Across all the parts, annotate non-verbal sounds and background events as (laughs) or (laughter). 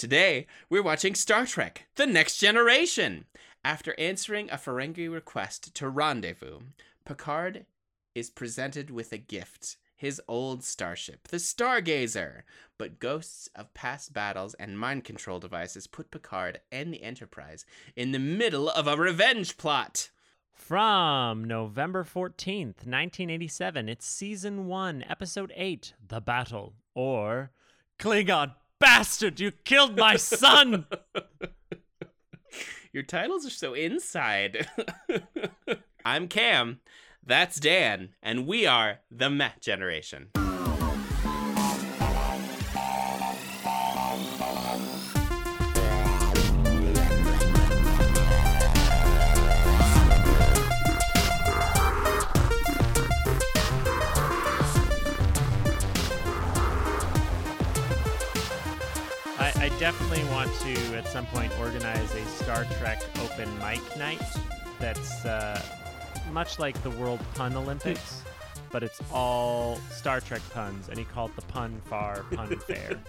Today, we're watching Star Trek The Next Generation. After answering a Ferengi request to rendezvous, Picard is presented with a gift his old starship, the Stargazer. But ghosts of past battles and mind control devices put Picard and the Enterprise in the middle of a revenge plot. From November 14th, 1987, it's season 1, episode 8, The Battle, or Klingon bastard, you killed my son! (laughs) Your titles are so inside. (laughs) I'm Cam, that's Dan, and we are the Met Generation. Definitely want to, at some point, organize a Star Trek open mic night that's uh, much like the World Pun Olympics, but it's all Star Trek puns, and he called the Pun Far Pun (laughs) Fair.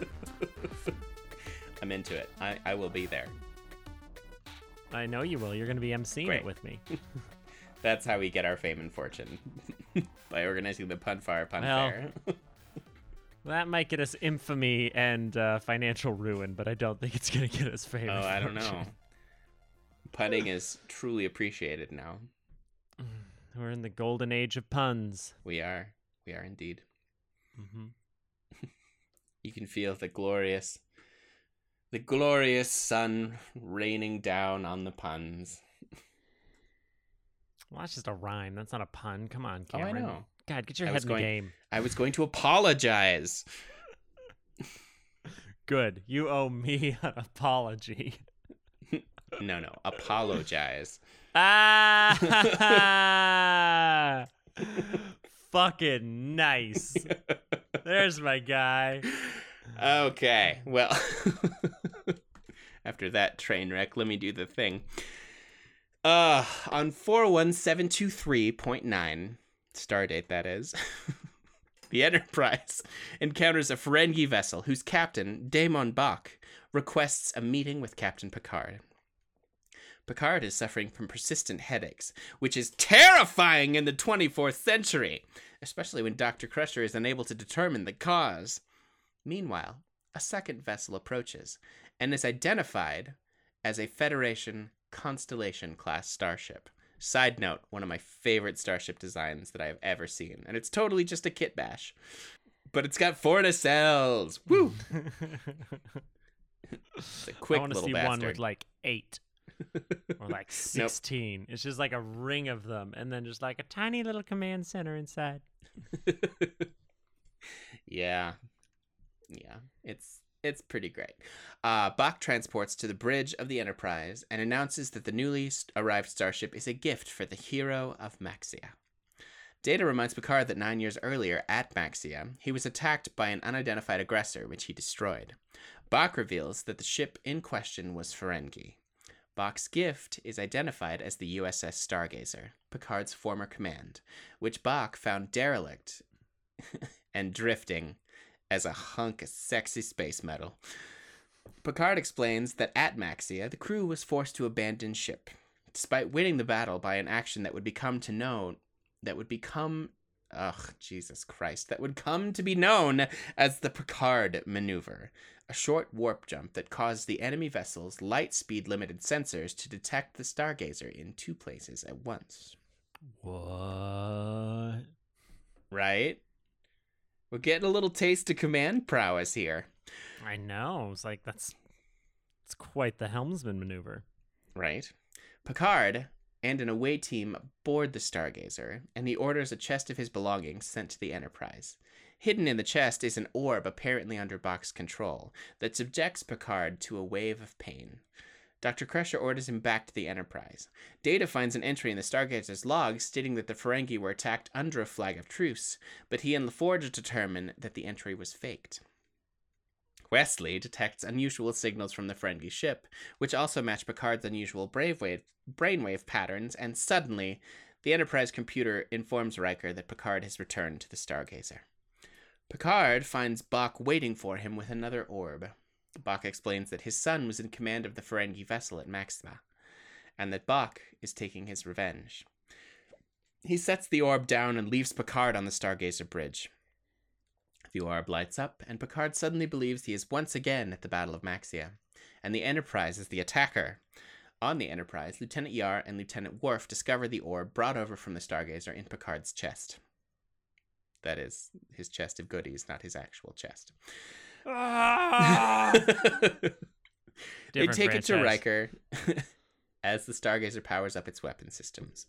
I'm into it. I, I will be there. I know you will. You're going to be emceeing Great. it with me. (laughs) That's how we get our fame and fortune (laughs) by organizing the Pun Fire Pun Well, Fair. That might get us infamy and uh, financial ruin, but I don't think it's going to get us fame. oh, I don't know. fortune. Punning is truly appreciated now. (sighs) We're in the golden age of puns. We are. We are indeed. hmm (laughs) You can feel the glorious, the glorious sun raining down on the puns. (laughs) Well, that's just a rhyme. That's not a pun. Come on, Cameron. Oh, I Cameron. know. God, get your I head in going- the game. I was going to apologize. (laughs) Good. You owe me (laughs) an apology. (laughs) No, no, apologize. Ah! Fucking nice. There's my guy. Okay, well, after that train wreck, let me do the thing. Uh, on 41723.9, stardate that is, (laughs) the Enterprise encounters a Ferengi vessel whose captain, DaiMon Bok, requests a meeting with Captain Picard. Picard is suffering from persistent headaches, which is terrifying in the 24th century, especially when Dr. Crusher is unable to determine the cause. Meanwhile, a second vessel approaches and is identified as a Federation Constellation class starship. Side note, one of my favorite starship designs that I have ever seen, and it's totally just a kit bash. But it's got four nacelles. Woo! (laughs) It's a quick I want to see bastard. one with like eight or like (laughs) 16. It's just like a ring of them and then just like a tiny little command center inside. (laughs) yeah, yeah, it's it's pretty great. Uh, Bok transports to the bridge of the Enterprise and announces that the newly arrived starship is a gift for the hero of Maxia. Data reminds Picard that nine years earlier at Maxia, he was attacked by an unidentified aggressor, which he destroyed. Bok reveals that the ship in question was Ferengi. Bok's gift is identified as the USS Stargazer, Picard's former command, which Bok found derelict (laughs) and drifting as a hunk of sexy space metal. Picard explains that at Maxia, the crew was forced to abandon ship, despite winning the battle by an action that would become to know that would become ugh Jesus Christ that would come to be known as the Picard maneuver, a short warp jump that caused the enemy vessel's light speed limited sensors to detect the Stargazer in two places at once. What? Right? We're getting a little taste of command prowess here. I know. It's like that's it's quite the helmsman maneuver. Right. Picard and an away team board the Stargazer, and he orders a chest of his belongings sent to the Enterprise. Hidden in the chest is an orb apparently under Bok's control that subjects Picard to a wave of pain. Dr. Crusher orders him back to the Enterprise. Data finds an entry in the Stargazer's log stating that the Ferengi were attacked under a flag of truce, but he and LaForge determine that the entry was faked. Wesley detects unusual signals from the Ferengi ship, which also match Picard's unusual brainwave, brainwave patterns, and suddenly, the Enterprise computer informs Riker that Picard has returned to the Stargazer. Picard finds Bok waiting for him with another orb. Bok explains that his son was in command of the Ferengi vessel at Maxia, and that Bok is taking his revenge. He sets the orb down and leaves Picard on the Stargazer bridge. The orb lights up, and Picard suddenly believes he is once again at the Battle of Maxia, and the Enterprise is the attacker. On the Enterprise, Lieutenant Yar and Lieutenant Worf discover the orb brought over from the Stargazer in Picard's chest. That is his chest of goodies, not his actual chest. Ah! (laughs) they Different take it to franchise. Riker (laughs) as the Stargazer powers up its weapon systems.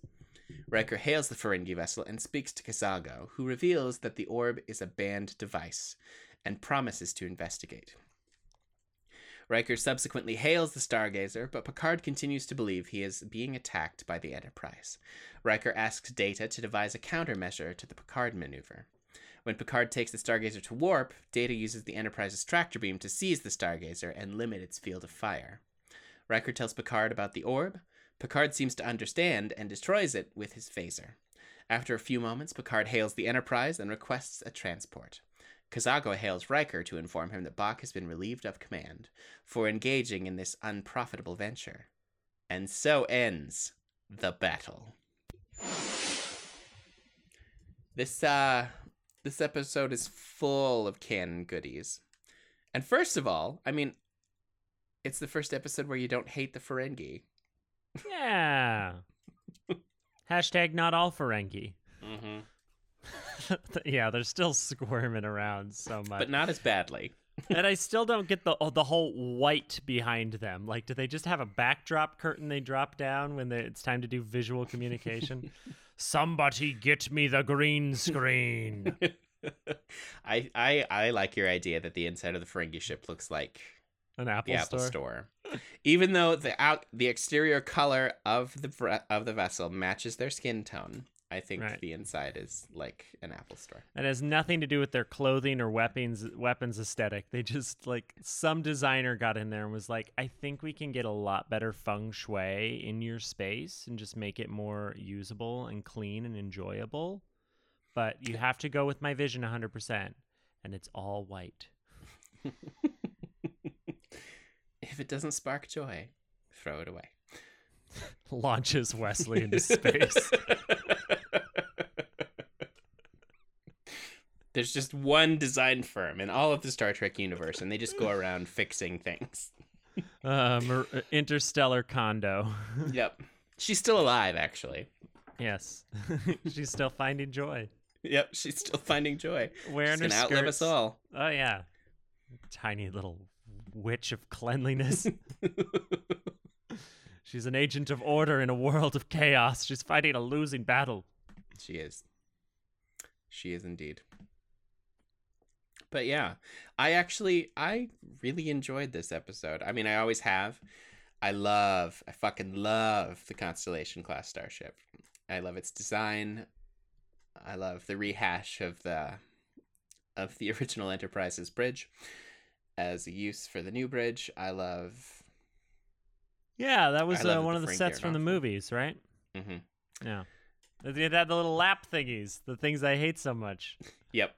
Riker hails the Ferengi vessel and speaks to Kazago, who reveals that the orb is a banned device and promises to investigate. Riker subsequently hails the Stargazer, but Picard continues to believe he is being attacked by the Enterprise. Riker asks Data to devise a countermeasure to the Picard maneuver. When Picard takes the Stargazer to warp, Data uses the Enterprise's tractor beam to seize the Stargazer and limit its field of fire. Riker tells Picard about the orb. Picard seems to understand and destroys it with his phaser. After a few moments, Picard hails the Enterprise and requests a transport. Kazago hails Riker to inform him that Bok has been relieved of command for engaging in this unprofitable venture. And so ends the battle. This uh this episode is full of canon goodies. And first of all, I mean it's the first episode where you don't hate the Ferengi. Yeah. (laughs) Hashtag not all Ferengi. Mm-hmm. (laughs) yeah, they're still squirming around so much. But not as badly. (laughs) and I still don't get the oh, the whole white behind them. Like, do they just have a backdrop curtain they drop down when they, it's time to do visual communication? Somebody get me the green screen. (laughs) I, I I like your idea that the inside of the Ferengi ship looks like An Apple the Apple store. Store. Even though the out the exterior color of the of the vessel matches their skin tone, I think Right. the inside is like an Apple Store. It has nothing to do with their clothing or weapons weapons aesthetic. They just like some designer got in there and was like, I think we can get a lot better feng shui in your space and just make it more usable and clean and enjoyable. But you have to go with my vision 100%, and it's all white. (laughs) If it doesn't spark joy, throw it away. (laughs) Launches Wesley into space. (laughs) There's just one design firm in all of the Star Trek universe, and they just go around fixing things. (laughs) uh, uh, interstellar Kondo. (laughs) Yep. She's still alive, actually. yes, (laughs) she's still finding joy. Yep, she's still finding joy. Wearing She's her gonna outlive us all. Oh yeah, tiny little witch of cleanliness. She's an agent of order in a world of chaos. She's fighting a losing battle. She is. She is indeed. But yeah, I actually I really enjoyed this episode. I mean, I always have. I love, I fucking love the Constellation class starship. I love its design. I love the rehash of the of the (laughs) original Enterprise's bridge as a use for the new bridge. I love. Yeah, that was uh, one of the sets from the movies, right? hmm Yeah. They had the little lap thingies, the things I hate so much. (laughs) Yep.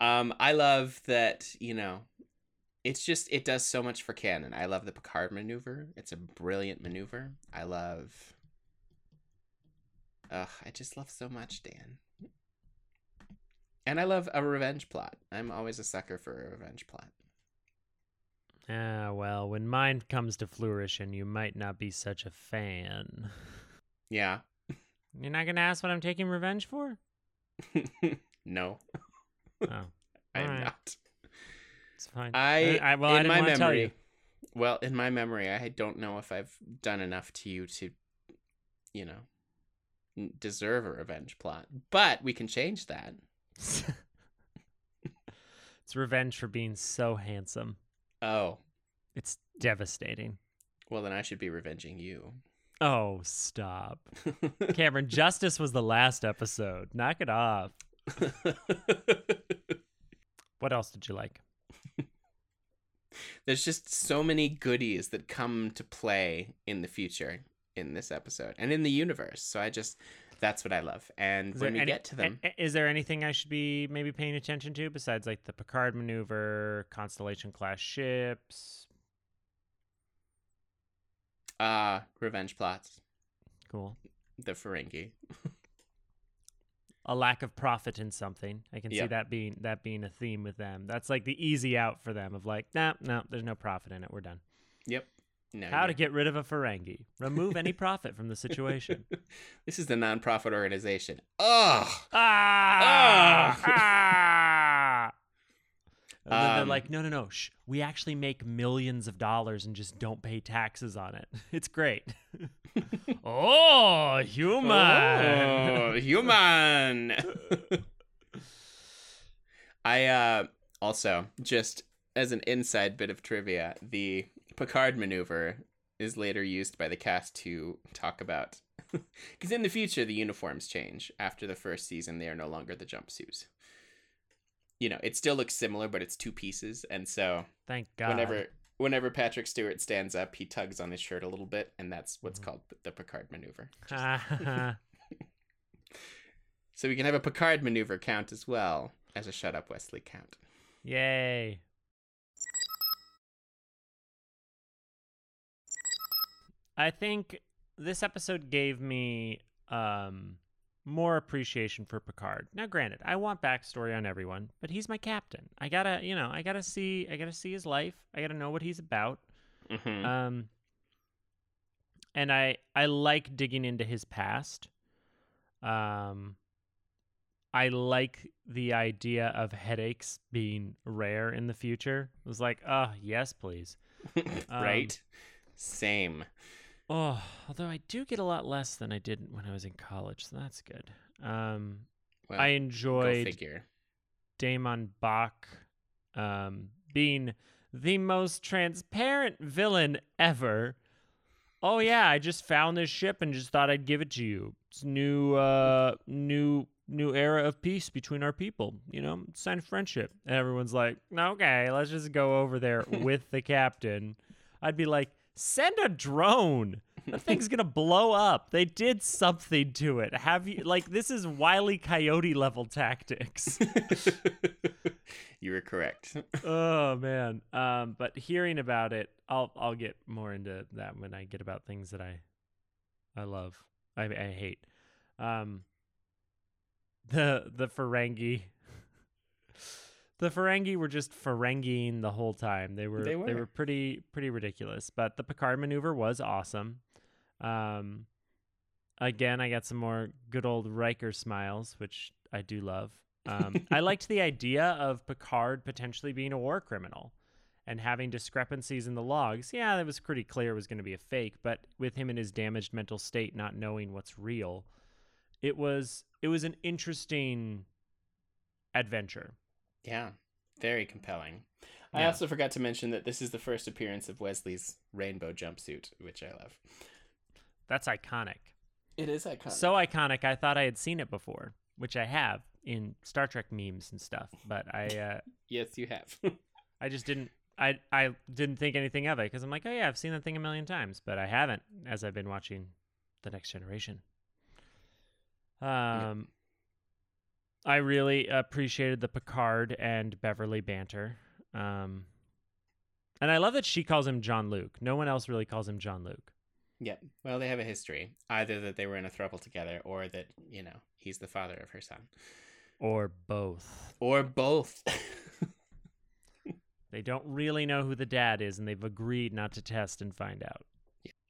Um, I love that, you know, it's just it does so much for canon. I love the Picard maneuver. It's a brilliant maneuver. I love Ugh, I just love so much, Dan. And I love a revenge plot. I'm always a sucker for a revenge plot. Ah, well, when mine comes to flourishing, you might not be such a fan. Yeah. (laughs) You're not gonna ask what I'm taking revenge for? (laughs) no, Oh, (laughs) I am Alright. not. it's fine. I, I well, I in didn't my want to tell memory, well, in my memory, I don't know if I've done enough to you to, you know, deserve a revenge plot. But we can change that. (laughs) it's revenge for being so handsome. Oh, It's devastating. well, then I should be revenging you. Oh, stop. (laughs) Cameron, Justice was the last episode. Knock it off. What else did you like? (laughs) There's just so many goodies that come to play in the future in this episode and in the universe. So I just, That's what I love. And Is when we any- get to them, is there anything I should be maybe paying attention to besides like the Picard maneuver, Constellation class ships? uh, revenge plots, Cool. the Ferengi. (laughs) A lack of profit in something. I can see that being that being a theme with them. That's like the easy out for them of like, nah, no, there's no profit in it. We're done. Yep. No, How to get rid of a Ferengi? Remove any (laughs) profit from the situation. (laughs) this is the non-profit organization. Ugh. ah, Ah! ah! And then they're Um, like, no, no, no. Shh. We actually make millions of dollars and just don't pay taxes on it. (laughs) It's great. (laughs) oh, human. Oh, human. I uh also just as an inside bit of trivia, the Picard maneuver is later used by the cast to talk about (laughs) because in the future the uniforms change. After the first season, they are no longer the jumpsuits. You know, it still looks similar, but it's two pieces, and so Thank God. whenever whenever Patrick Stewart stands up, he tugs on his shirt a little bit, and that's what's Mhm. called the Picard maneuver. (laughs) (laughs) So we can have a Picard maneuver count as well as a Shut Up Wesley count. Yay. I think this episode gave me um more appreciation for Picard. Now granted, I want backstory on everyone, but he's my captain. I gotta you know, I gotta see I gotta see his life. I gotta know what he's about. Mm-hmm. Um and I I like digging into his past. Um I like the idea of headaches being rare in the future. It was like, oh, yes, please. (laughs) right? Same. Oh, although I do get a lot less than I did when I was in college, so that's good. Um, Well, I enjoyed. DaiMon Bok um, being the most transparent villain ever. Oh yeah, I just found this ship and just thought I'd give it to you. It's new, uh, new, new era of peace between our people. You know, sign of friendship. And everyone's like, okay, let's just go over there (laughs) with the captain. I'd be like, send a drone. (laughs) The thing's gonna blow up. They did something to it. Have you like this is Wily Coyote level tactics. (laughs) you were correct. (laughs) oh man. Um, but hearing about it, I'll I'll get more into that when I get about things that I I love. I I hate. Um the the Ferengi The Ferengi were just Ferengiing the whole time. They were They they were, were. pretty pretty ridiculous. But the Picard maneuver was awesome. Um again, I got some more good old Riker smiles, which I do love. Um, (laughs) I liked the idea of Picard potentially being a war criminal and having discrepancies in the logs. Yeah, that was pretty clear it was going to be a fake, but with him in his damaged mental state, not knowing what's real, it was it was an interesting adventure. Yeah, very compelling. I also forgot to mention that this is the first appearance of Wesley's rainbow jumpsuit, which I love. That's iconic. It is iconic. So iconic, I thought I had seen it before, which I have in Star Trek memes and stuff, but I uh, (laughs) yes, you have. I just didn't. I I didn't think anything of it because I'm like, oh yeah, I've seen that thing a million times, but I haven't as I've been watching the Next Generation. Um, I really appreciated the Picard and Beverly banter. Um, and I love that she calls him Jean Luc. No one else really calls him Jean Luc. yeah. Well, they have a history. Either that they were in a throuple together, or that you know he's the father of her son, Or both. or both. (laughs) They don't really know who the dad is, and they've agreed not to test and find out.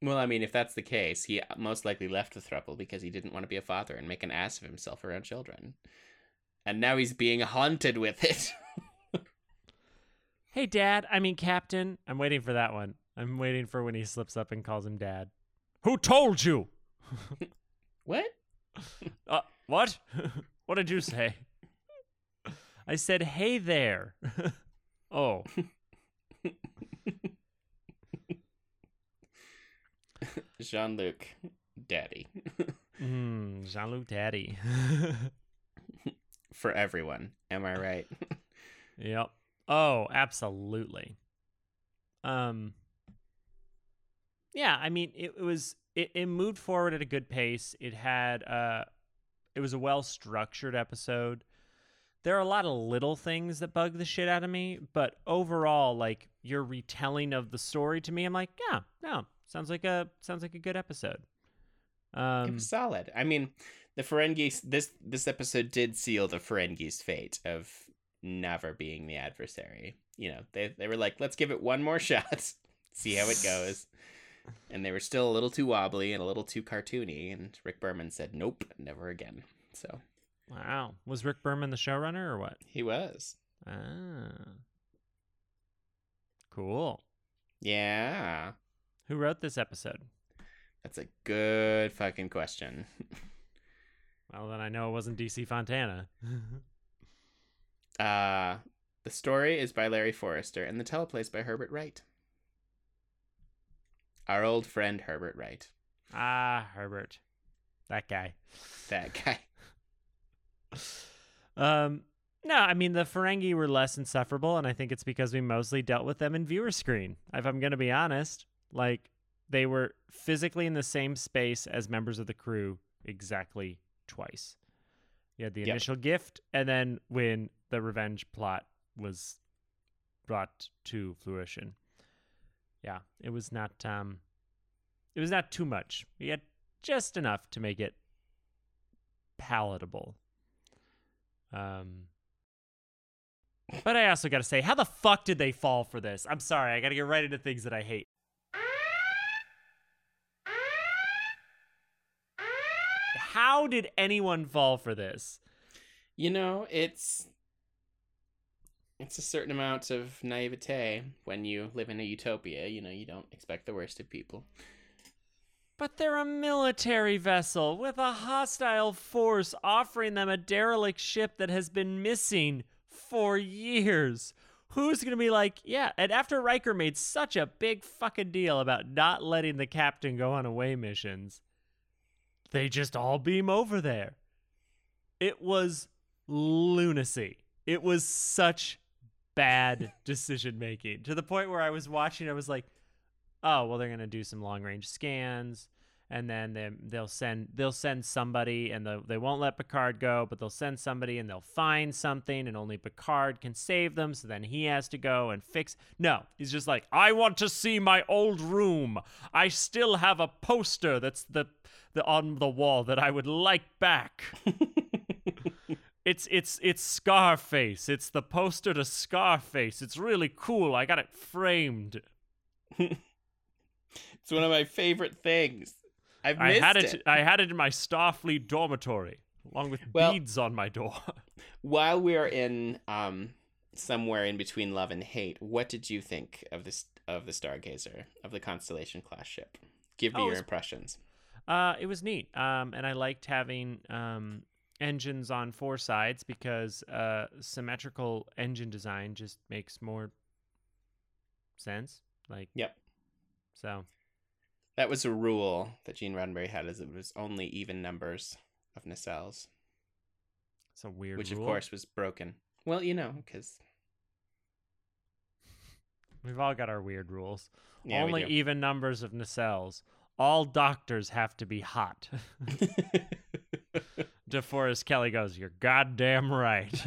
Well, I mean, if that's the case, he most likely left the throuple because he didn't want to be a father and make an ass of himself around children. And now he's being haunted with it. (laughs) Hey, Dad. I mean, Captain. I'm waiting for that one. I'm waiting for when he slips up and calls him Dad. Who told you? (laughs) what? (laughs) Uh, what? what did you say? I said, hey there. oh. Jean Luc, daddy. Mm, Jean Luc Daddy. For everyone. Am I right? (laughs) yep. Oh, absolutely. Um. Yeah, I mean, it, it was it, it moved forward at a good pace. It had uh it was a well structured episode. There are a lot of little things that bug the shit out of me, but overall, like your retelling of the story to me, I'm like, yeah, no, sounds like a sounds like a good episode. Um, it was solid. I mean, the Ferengis. This this episode did seal the Ferengis' fate of never being the adversary. You know, they they were like, let's give it one more (laughs) shot, see how it goes. (laughs) And they were still a little too wobbly and a little too cartoony. And Rick Berman said, nope, never again. So wow, was Rick Berman the showrunner or what? he was. Ah, cool. Yeah, Who wrote this episode? that's a good fucking question. (laughs) Well, then I know it wasn't DC Fontana. (laughs) Uh, the story is by Larry Forrester, and the teleplay is by Herbert Wright. Our old friend Herbert Wright. ah, Herbert, that guy. That guy. (laughs) Um, no, I mean the Ferengi were less insufferable, and I think it's because we mostly dealt with them in viewer screen. If I'm gonna be honest, like they were physically in the same space as members of the crew exactly twice. You had the Yep. initial gift, and then when the revenge plot was brought to fruition. Yeah, it was not um it was not too much. We had just enough to make it palatable. Um But I also got to say, how the fuck did they fall for this? I'm sorry, I got to get right into things that I hate. How did anyone fall for this? You know, it's it's a certain amount of naivete when you live in a utopia. You know, you don't expect the worst of people. But they're a military vessel with a hostile force offering them a derelict ship that has been missing for years. Who's going to be like, yeah, and after Riker made such a big fucking deal about not letting the captain go on away missions, they just all beam over there. It was lunacy. It was such bad (laughs) decision making to the point where I was watching, I was like, oh well they're gonna do some long range scans and then they, they'll send they'll send somebody and the, they won't let picard go but they'll send somebody and they'll find something and only picard can save them. So then he has to go and fix no he's just like i want to see my old room. I still have a poster that's the, the on the wall that i would like back. (laughs) It's it's it's scarface. It's the poster to scarface. It's really cool. I got it framed. (laughs) It's one of my favorite things. I've I had it. it, I had it in my Starfleet dormitory, along with Well- beads on my door. (laughs) While we are in um somewhere in between love and hate, what did you think of this of the Stargazer of the Constellation class ship? Give me Oh, your impressions. Uh, it was neat, um, and I liked having um, engines on four sides because uh, symmetrical engine design just makes more sense. Like, Yep. so That was a rule that Gene Roddenberry had, is it was only even numbers of nacelles, it's a weird. Rule. Which rule. of course was broken. Well, you know, because (laughs) we've all got our weird rules. yeah, Only we even numbers of nacelles. All doctors have to be hot. (laughs) DeForest Kelley goes, "You're goddamn right." (laughs)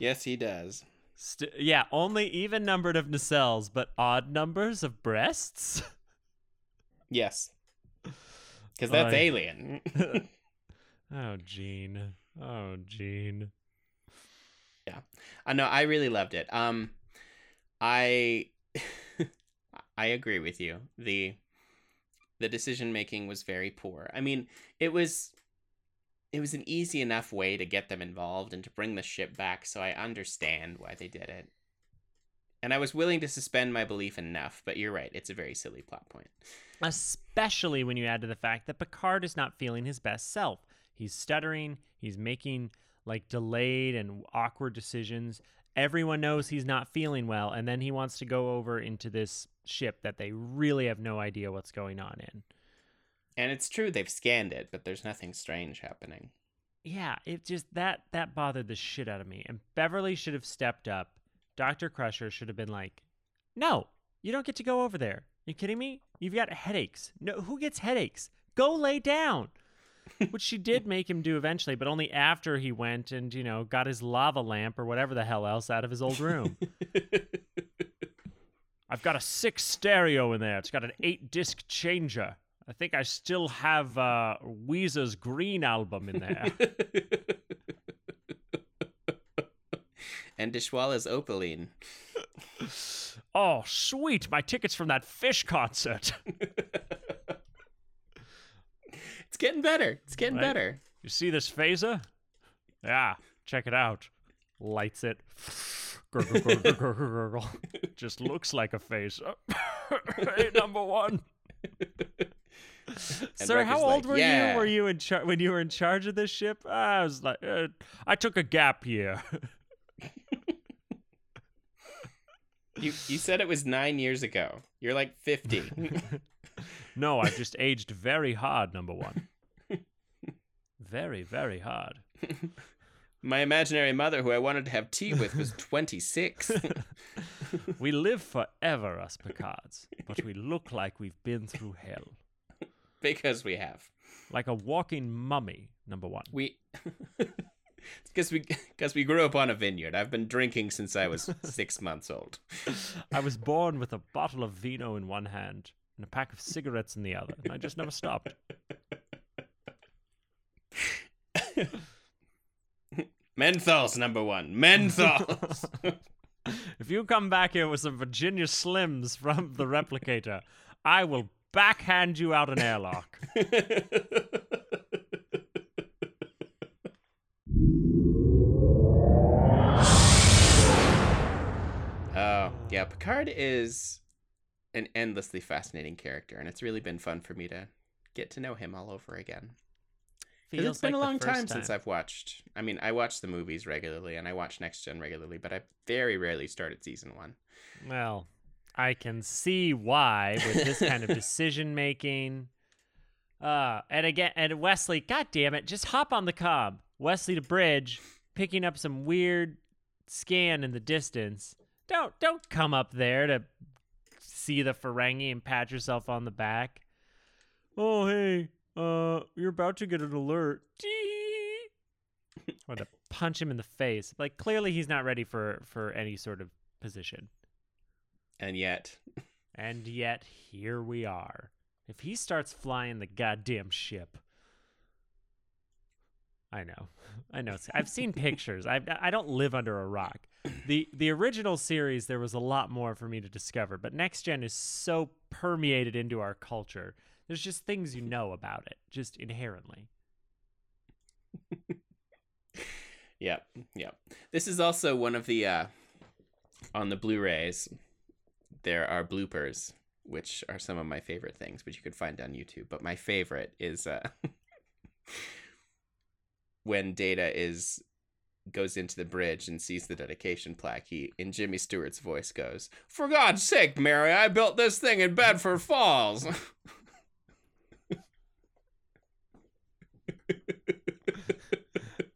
yes, he does. St- yeah, only even numbered of nacelles, but odd numbers of breasts. Yes, because that's Oy. alien. (laughs) oh, Gene. Oh, Gene. Yeah, I know. I really loved it. Um, I (laughs) I agree with you. the The decision making was very poor. I mean, it was it was an easy enough way to get them involved and to bring the ship back, so I understand why they did it. And I was willing to suspend my belief enough, but you're right. It's a very silly plot point. Especially when you add to the fact that Picard is not feeling his best self. He's stuttering. He's making like delayed and awkward decisions. Everyone knows he's not feeling well, and then he wants to go over into this ship that they really have no idea what's going on in. And it's true they've scanned it, but there's nothing strange happening. yeah, it just that that bothered the shit out of me. And Beverly should have stepped up. Dr. Crusher should have been like, "No, you don't get to go over there. You kidding me? You've got headaches. No, who gets headaches? Go lay down. Which she did (laughs) make him do eventually, but only after he went and, you know, got his lava lamp or whatever the hell else out of his old room. (laughs) I've got a six stereo in there. It's got an eight disc changer. I think I still have uh, Weezer's Green album in there. (laughs) and Dishwalla's Opaline. (laughs) oh, sweet! My tickets from that Phish concert. (laughs) it's getting better. It's getting Right. better. You see this phaser? Yeah, check it out. Lights it. Gurgle, gurgle, gurgle, gurgle. Just looks like a phaser. hey, number one. (laughs) Sir, how old like, were "Yeah." you? Were you in char- when you were in charge of this ship? I was like, uh, I took a gap year. (laughs) You you said it was nine years ago. You're like fifty. (laughs) no, I've just aged very hard. Number one. Very, very hard. My imaginary mother, who I wanted to have tea with, was twenty six. We live forever, us Picards, but we look like we've been through hell. Because we have. Like a walking mummy, number one. We (laughs) because we because we grew up on a vineyard. I've been drinking since I was (laughs) six months old. I was born with a bottle of vino in one hand and a pack of cigarettes in the other, and I just never stopped. (laughs) Menthols number one. Menthols. If you come back here with some Virginia Slims from the replicator, I will backhand you out an airlock. (laughs) Oh, yeah. Picard is an endlessly fascinating character, and it's really been fun for me to get to know him all over again. Feels it's been like a long first time, since I've watched. I mean, I watch the movies regularly, and I watch Next Gen regularly, but I very rarely started season one. Well, I can see why with this kind of (laughs) decision making. Uh, and again, and Wesley, god damn it, just hop on the cob. Wesley to bridge, picking up some weird scan in the distance. Don't don't come up there to see the Ferengi and pat yourself on the back. Oh hey, uh, you're about to get an alert. Tee. (laughs) or to punch him in the face. Like clearly he's not ready for for any sort of position. And yet, And yet, here we are. If he starts flying the goddamn ship. I know. I know. I've seen pictures. I I don't live under a rock. The the original series there was a lot more for me to discover, but Next Gen is so permeated into our culture. There's just things you know about it, just inherently. (laughs) Yep, yep. This is also one of the uh on the Blu-rays. There are bloopers, which are some of my favorite things, which you could find on YouTube. But my favorite is uh (laughs) when Data is goes into the bridge and sees the dedication plaque. He, in Jimmy Stewart's voice, goes, "For God's sake, Mary, I built this thing in Bedford Falls." (laughs)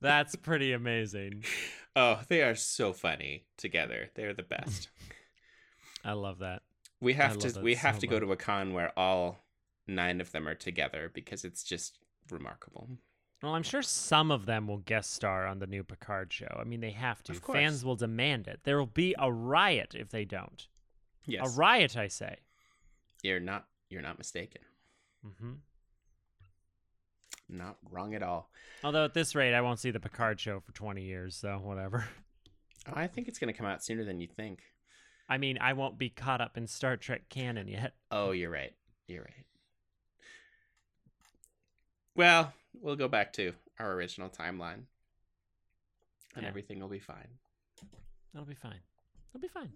That's pretty amazing. oh, they are so funny together. They're the best. I love that. We have to we have so to go to a con where all nine of them are together because it's just remarkable. Well, I'm sure some of them will guest star on the new Picard show. I mean, they have to. Of course. Fans will demand it. There will be a riot if they don't. Yes. A riot, I say. You're not you're not mistaken. hmm Not wrong at all. Although at this rate, I won't see the Picard show for 20 years, so whatever. I think it's going to come out sooner than you think. I mean, I won't be caught up in Star Trek canon yet. Oh, you're right. You're right. Well, we'll go back to our original timeline. And Yeah. everything will be fine. That'll be fine. It'll be fine.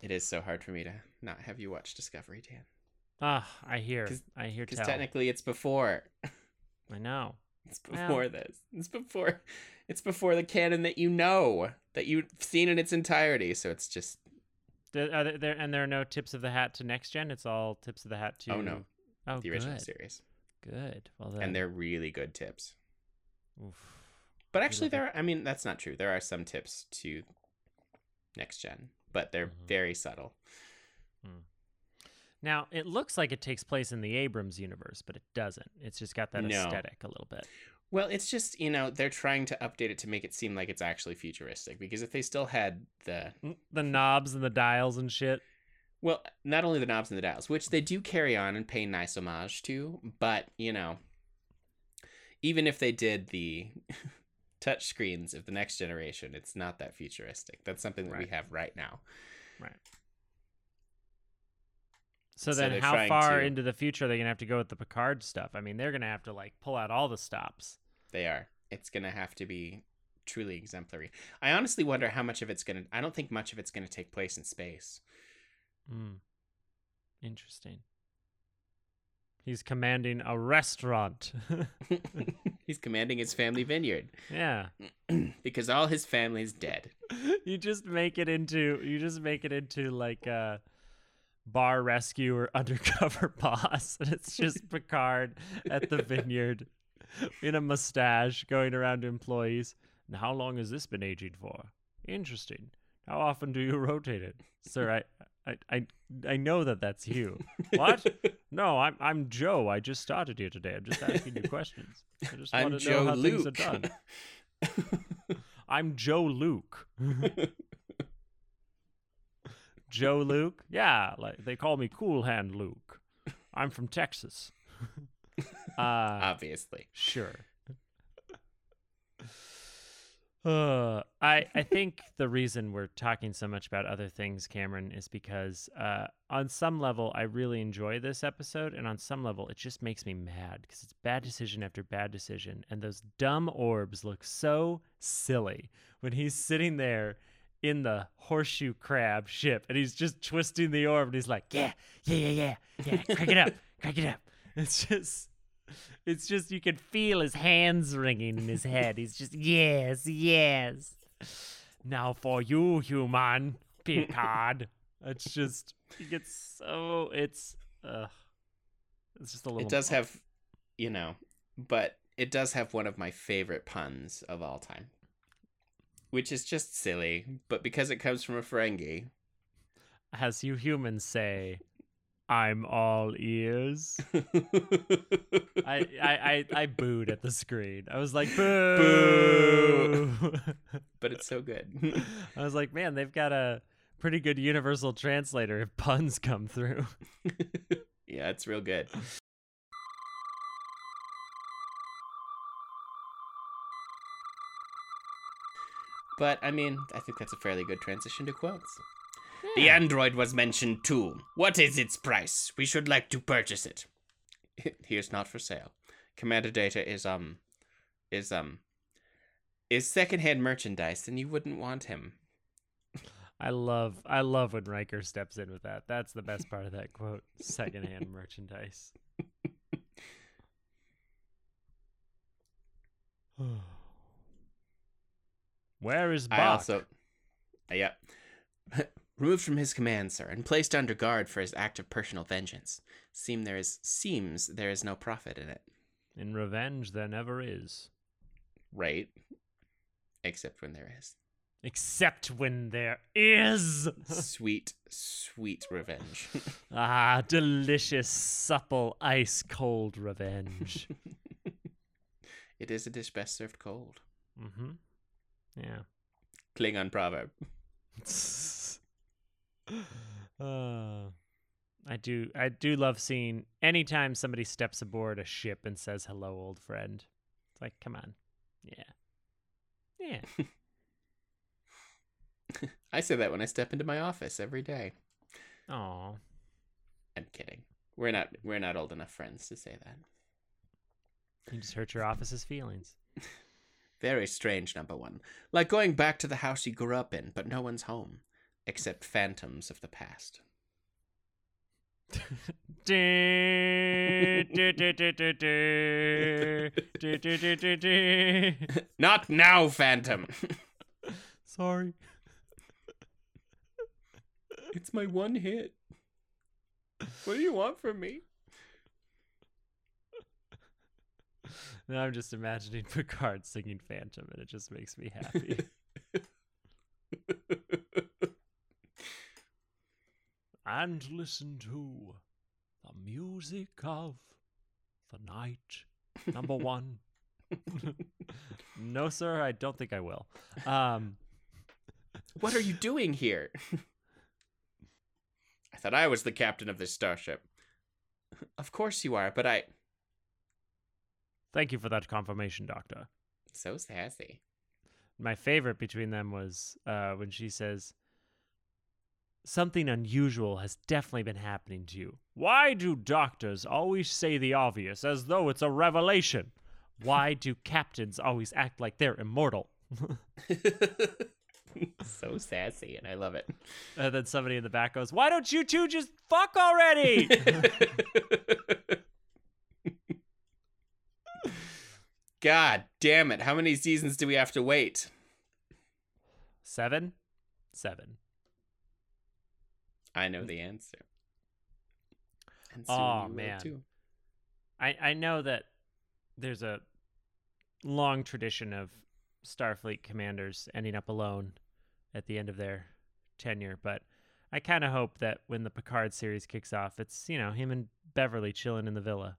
It is so hard for me to not have you watch Discovery, Dan. Ah, I hear. I hear Because technically it's before. (laughs) I know. It's Well- before this. It's before it's before the canon that you know, that you've seen in its entirety. So it's just Are there, there and there are no tips of the hat to next gen. It's all tips of the hat to. Oh, no. Oh, the original good. series. Good. Well then. And they're really good tips. Oof. But actually there are I mean, that's not true. There are some tips to next gen, but they're Mhm. very subtle. Now, it looks like it takes place in the Abrams universe, but it doesn't. It's just got that No. aesthetic a little bit. Well, it's just, you know, they're trying to update it to make it seem like it's actually futuristic because if they still had the The knobs and the dials and shit. well, not only the knobs and the dials, which they do carry on and pay nice homage to, but, you know, even if they did the (laughs) touch screens of the next generation, it's not that futuristic. That's something that we have right now. So, So then, how far to- into the future are they gonna have to go with the Picard stuff? I mean, they're gonna have to like pull out all the stops. They are. It's going to have to be truly exemplary. I honestly wonder how much of it's going to I don't think much of it's going to take place in space. Hmm. Interesting. He's commanding a restaurant. (laughs) (laughs) He's commanding his family vineyard yeah. (clears throat) because all his family's dead. (laughs) You just make it into you just make it into like a bar rescue or (laughs) undercover boss, and it's just Picard at the vineyard in a mustache going around to employees. And how long has this been aging for? Interesting. How often do you rotate it, sir? I. I, I, I know that that's you. (laughs) What? No, I'm I'm Joe. I just started here today. I'm just asking you questions. I just I'm want to Joe know how things are Luke. done. (laughs) I'm Joe Luke. Joe Luke? Yeah, like they call me Cool Hand Luke. I'm from Texas. (laughs) uh Obviously. sure. Uh, I I think the reason we're talking so much about other things, Cameron, is because uh, on some level I really enjoy this episode, and on some level it just makes me mad because it's bad decision after bad decision, and those dumb orbs look so silly when he's sitting there in the horseshoe crab ship, and he's just twisting the orb, and he's like, yeah, yeah, yeah, yeah, yeah, crank it up, (laughs) crank it up. It's just. It's just you can feel his hands ringing in his head. He's just yes, yes. Now for you, human Picard. (laughs) It's just it gets so it's uh it's just a little. It does have, you know, but it does have one of my favorite puns of all time, which is just silly, but because it comes from a Ferengi, as you humans say, I'm all ears. (laughs) I, I, I, I booed at the screen. I was like, boo. but it's so good. (laughs) I was like, man, they've got a pretty good universal translator if puns come through. (laughs) yeah, it's real good. But I mean, I think that's a fairly good transition to quotes. The android was mentioned too. What is its price? We should like to purchase it. (laughs) Here's not for sale. Commander Data is um is um is secondhand merchandise and you wouldn't want him. I love I love when Riker steps in with that. That's the best part of that quote. Secondhand merchandise. (laughs) (sighs) (sighs) (sighs) Where is Bok? I also uh, yeah. (laughs) Removed from his command, sir, and placed under guard for his act of personal vengeance. Seem there is seems there is no profit in it. In revenge there never is. Right? Except when there is. Except when there is. (laughs) sweet, sweet revenge. (laughs) ah, delicious, supple, ice cold revenge. it is a dish best served cold. mm-hmm. Yeah. Klingon proverb. (laughs) uh, I do I do love seeing anytime somebody steps aboard a ship and says hello old friend. It's like, come on. Yeah. Yeah. (laughs) I say that when I step into my office every day. Aw. I'm kidding. We're not we're not old enough friends to say that. You just hurt your office's feelings. (laughs) Very strange, number one. Like going back to the house you grew up in, but no one's home. Except phantoms of the past. Not now, Phantom! (laughs) Sorry. it's my one hit. What do you want from me? (laughs) Now I'm just imagining (laughs) Picard singing Phantom, and it just makes me happy. (laughs) and listen to the music of the night. Number one. no, sir, I don't think I will. Um, What are you doing here? I thought I was the captain of this starship. Of course you are, but I. thank you for that confirmation, Doctor. So sassy. My favorite between them was uh, when she says, Something unusual has definitely been happening to you. Why do doctors always say the obvious as though it's a revelation? Why do (laughs) captains always act like they're immortal? (laughs) so sassy, and I love it. And then somebody in the back goes, Why don't you two just fuck already? (laughs) God damn it. How many seasons do we have to wait? Seven? Seven. I know the answer. And soon Aw, you will man. too. I, I know that there's a long tradition of Starfleet commanders ending up alone at the end of their tenure, but I kind of hope that when the Picard series kicks off, it's, you know, him and Beverly chilling in the villa.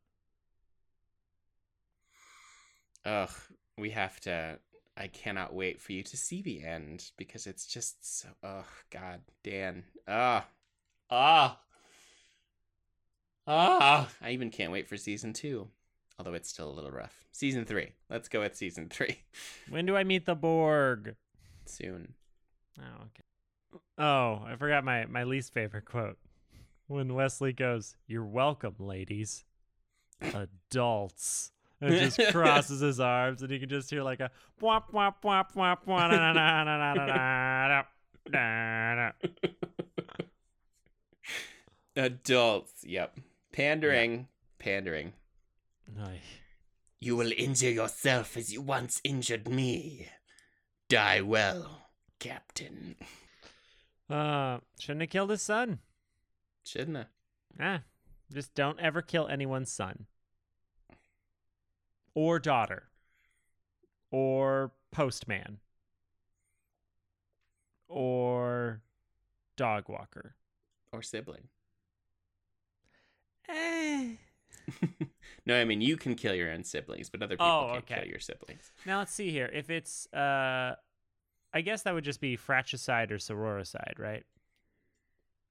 Ugh, we have to. I cannot wait for you to see the end because it's just so. Oh God, Dan. Ah, ah, ah. I even can't wait for season two, although it's still a little rough. Season three. Let's go with season three (laughs) When do I meet the Borg? soon. Oh, okay. Oh, I forgot my, my least favorite quote. When Wesley goes, You're welcome, ladies. (laughs) Adults and just crosses his arms, and he can just hear like a wop wop wop wop womp na na na na na na na. Adults, yep. Pandering, yep. pandering. Aye. You will injure yourself as you once injured me. Die well, Captain. Uh, shouldn't have killed his son. Shouldn't have. Ah, just don't ever kill anyone's son or daughter or postman or dog walker. Or sibling. Eh. (laughs) no, I mean you can kill your own siblings, but other people Oh, can't okay. kill your siblings. Now let's see here. If it's uh I guess that would just be fratricide or sororicide, right?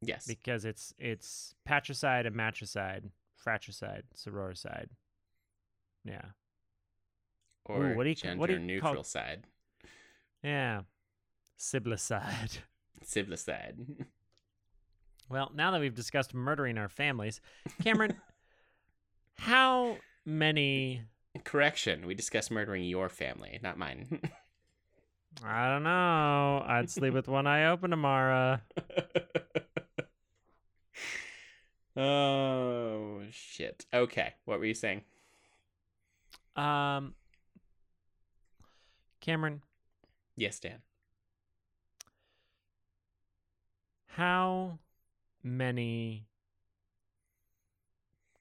Yes. Because it's it's patricide and matricide, fratricide, sororicide. Yeah. Or what do you- gender what do you neutral call- side. Yeah. Siblicide. (laughs) Siblicide. (laughs) Well, now that we've discussed murdering our families, Cameron, (laughs) how many Correction. We discussed murdering your family, not mine. I don't know. I'd sleep with one eye open tomorrow. oh shit. Okay. What were you saying? Um Cameron, Yes, Dan. how many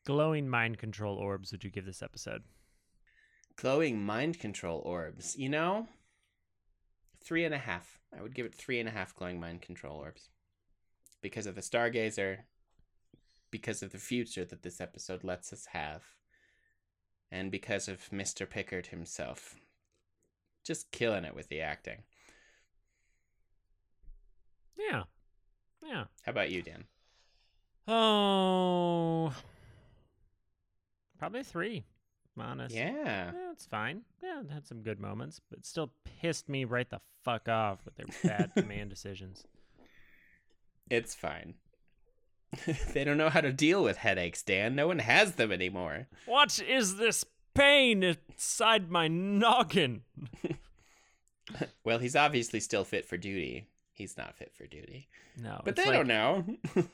glowing mind control orbs would you give this episode? Glowing mind control orbs. You know, three and a half. I would give it three and a half glowing mind control orbs. Because of the Stargazer, because of the future that this episode lets us have, and because of Mr. Picard himself. Just killing it with the acting. Yeah. Yeah. How about you, Dan? Oh. Probably 3. I'm honest. Yeah. Yeah, it's fine. Yeah, it had some good moments, but still pissed me right the fuck off with their bad (laughs) command decisions. It's fine. (laughs) they don't know how to deal with headaches, Dan. No one has them anymore. What is this pain inside my noggin? (laughs) Well, he's obviously still fit for duty. He's not fit for duty. No, But they like, don't know. (sighs)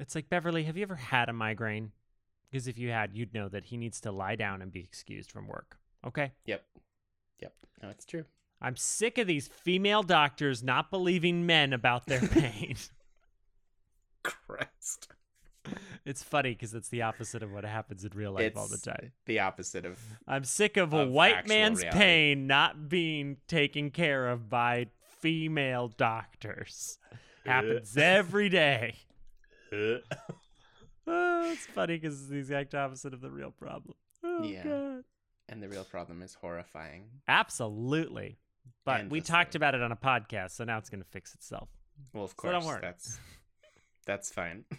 It's like Beverly. Have you ever had a migraine? Because if you had, you'd know that he needs to lie down and be excused from work. Okay. yep. Yep. No, it's true. I'm sick of these female doctors not believing men about their (laughs) pain. Christ. It's funny because it's the opposite of what happens in real life all the time. The opposite of I'm sick of a white man's reality. pain not being taken care of by female doctors. (laughs) Happens every day. (laughs) Oh, it's funny because it's the exact opposite of the real problem. Oh, Yeah. God. And the real problem is horrifying. Absolutely. But we talked about it on a podcast, so now it's going to fix itself. Well, of So don't course, worry. that's that's fine. (laughs)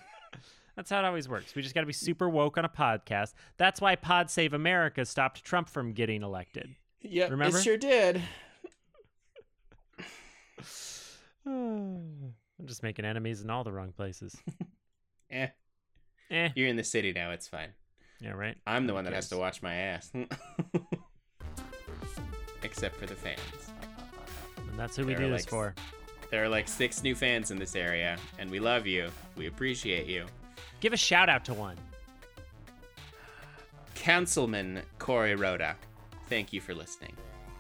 That's how it always works. We just got to be super woke on a podcast. That's why Pod Save America stopped Trump from getting elected. Yeah, Remember? it sure did. (sighs) I'm just making enemies in all the wrong places. (laughs) Eh, Eh. you're in the city now. It's fine. Yeah, right? I'm the one that has to watch my ass. (laughs) Except for the fans. And that's who we They're do this for. There are like six new fans in this area, and we love you. We appreciate you. Give a shout out to one. Councilman Corey Rhoda, thank you for listening.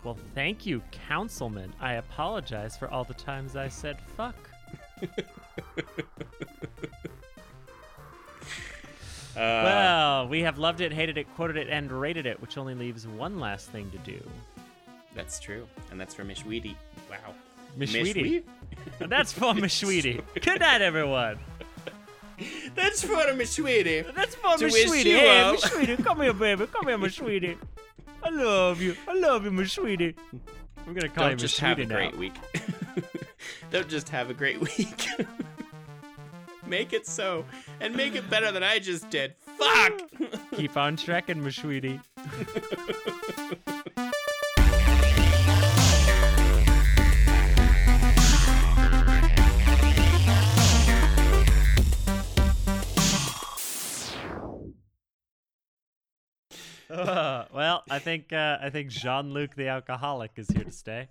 Well, thank you, Councilman. I apologize for all the times I said fuck. (laughs) Uh, well, we have loved it, hated it, quoted it, and rated it, which only leaves one last thing to do. that's true, and that's for Mishweedy. Wow. Mishweedy. That's for (laughs) Mishweedy. Good night, everyone. That's for Mishweedy. That's for To sweetie. You Hey, well. Mishweedy, come here, baby. Come here, my sweetie. I love you. I love you, my sweetie. I'm gonna call you Don't just have a now. great week. (laughs) Don't just have a great week. (laughs) make it so, and make it better than I just did. Fuck! Keep on trekking, Mishweedy. (laughs) Uh, (laughs) well, I think uh, I think Jean Luc the alcoholic is here to stay.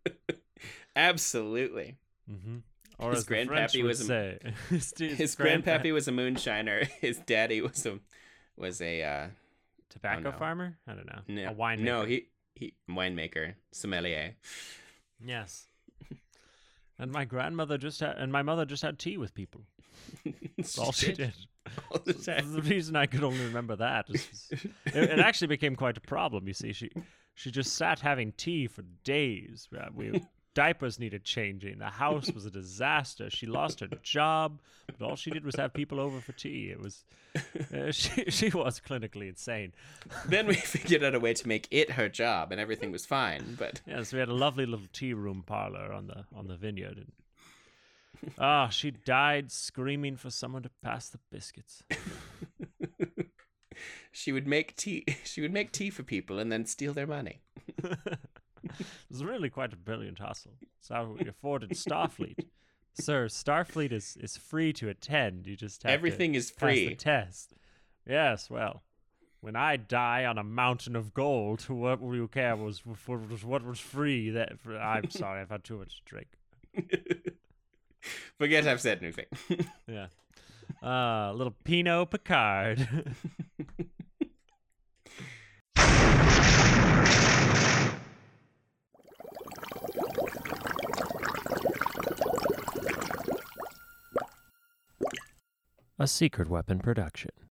(laughs) Absolutely. Mm-hmm. Or His grandpappy was a- (laughs) his, His grandpappy was a moonshiner. His daddy was a was a uh, tobacco farmer. I don't know. no, a winemaker. no he he winemaker sommelier. Yes. And my grandmother just had, and my mother just had tea with people. That's all she did. All the the reason I could only remember that. is- it, it actually became quite a problem. You see, she she just sat having tea for days. Uh, We diapers needed changing. The house was a disaster. She lost her job, but all she did was have people over for tea. It was uh, (laughs) she she was clinically insane. then we (laughs) figured out a way to make it her job, and everything was fine. But Yes, we had a lovely little tea room parlor on the on the vineyard. And, ah, she died screaming for someone to pass the biscuits. (laughs) she would make tea. (laughs) She would make tea for people and then steal their money. (laughs) it was really quite a brilliant hustle. It's how we afforded Starfleet. Sir, Starfleet is, is free to attend. You just have to Everything is pass the free. test. Yes, well, when I die on a mountain of gold, what will you care was, was what was free? That I'm sorry, I've had too much to drink. (laughs) Forget I've said anything. (laughs) Yeah. Uh, little Pinot Picard. (laughs) A secret weapon production.